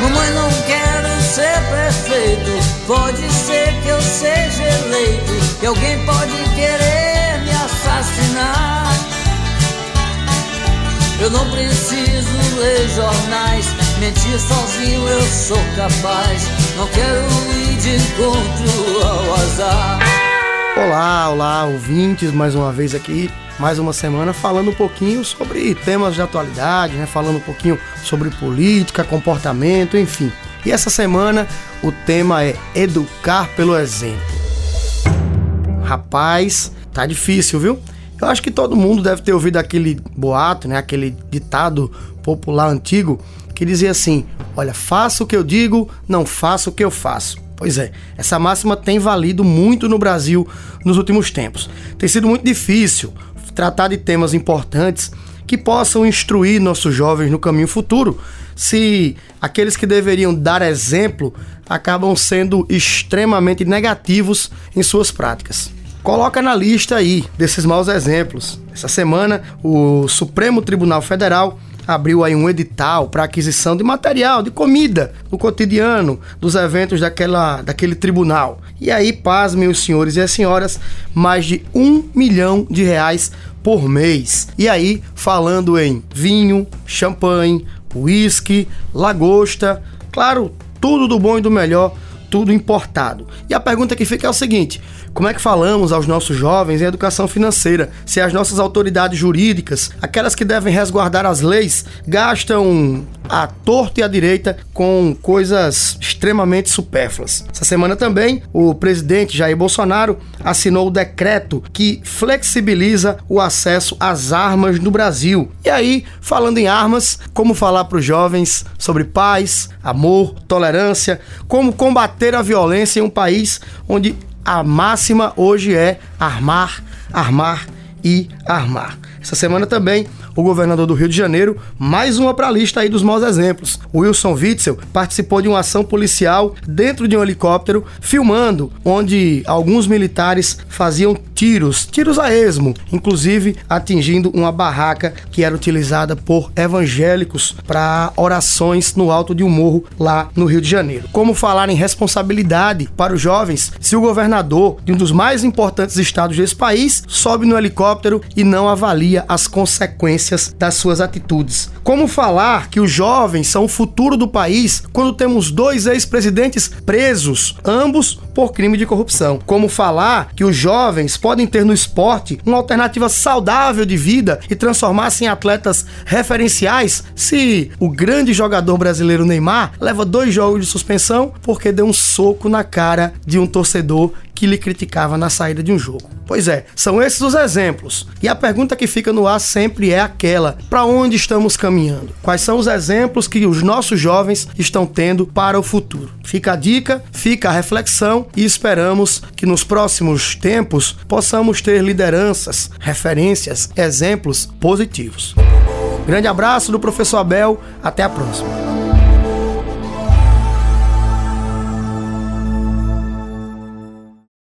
Mamãe, não quero ser prefeito. Pode ser que eu seja eleito. Que alguém pode querer me assassinar. Eu não preciso ler jornais, mentir sozinho eu sou capaz. Não quero ir de encontro ao azar. Olá, olá, ouvintes, mais uma vez aqui, mais uma semana falando um pouquinho sobre temas de atualidade, né? Falando um pouquinho sobre política, comportamento, enfim. E essa semana o tema é educar pelo exemplo. Rapaz, tá difícil, viu? Eu acho que todo mundo deve ter ouvido aquele boato, né? Aquele ditado popular antigo que dizia assim: Olha, faça o que eu digo, não faça o que eu faço. Pois é, essa máxima tem valido muito no Brasil nos últimos tempos. Tem sido muito difícil tratar de temas importantes que possam instruir nossos jovens no caminho futuro, se aqueles que deveriam dar exemplo acabam sendo extremamente negativos em suas práticas coloca na lista aí desses maus exemplos. Essa semana, o Supremo Tribunal Federal abriu aí um edital para aquisição de material, de comida no cotidiano dos eventos daquela, daquele tribunal. E aí, pasmem os senhores e as senhoras, mais de um milhão de reais por mês. E aí, falando em vinho, champanhe, uísque, lagosta, claro, tudo do bom e do melhor, tudo importado. E a pergunta que fica é o seguinte: como é que falamos aos nossos jovens em educação financeira se as nossas autoridades jurídicas, aquelas que devem resguardar as leis, gastam à torta e à direita com coisas extremamente supérfluas? Essa semana também, o presidente Jair Bolsonaro assinou o decreto que flexibiliza o acesso às armas no Brasil. E aí, falando em armas, como falar para os jovens sobre paz, amor, tolerância, como combater a violência em um país onde a máxima hoje é armar, armar e armar. Essa semana também o governador do Rio de Janeiro, mais uma para a lista aí dos maus exemplos. Wilson Witzel participou de uma ação policial dentro de um helicóptero, filmando onde alguns militares faziam tiros, tiros a esmo, inclusive atingindo uma barraca que era utilizada por evangélicos para orações no alto de um morro lá no Rio de Janeiro. Como falar em responsabilidade para os jovens se o governador de um dos mais importantes estados desse país sobe no helicóptero e não avalia as consequências das suas atitudes. Como falar que os jovens são o futuro do país quando temos dois ex-presidentes presos, ambos por crime de corrupção? Como falar que os jovens podem ter no esporte uma alternativa saudável de vida e transformar-se em atletas referenciais se o grande jogador brasileiro Neymar leva dois jogos de suspensão porque deu um soco na cara de um torcedor que lhe criticava na saída de um jogo. Pois é, são esses os exemplos. E a pergunta que fica no ar sempre é aquela: para onde estamos caminhando? Quais são os exemplos que os nossos jovens estão tendo para o futuro? Fica a dica, fica a reflexão e esperamos que nos próximos tempos possamos ter lideranças, referências, exemplos positivos. Grande abraço do professor Abel, até a próxima.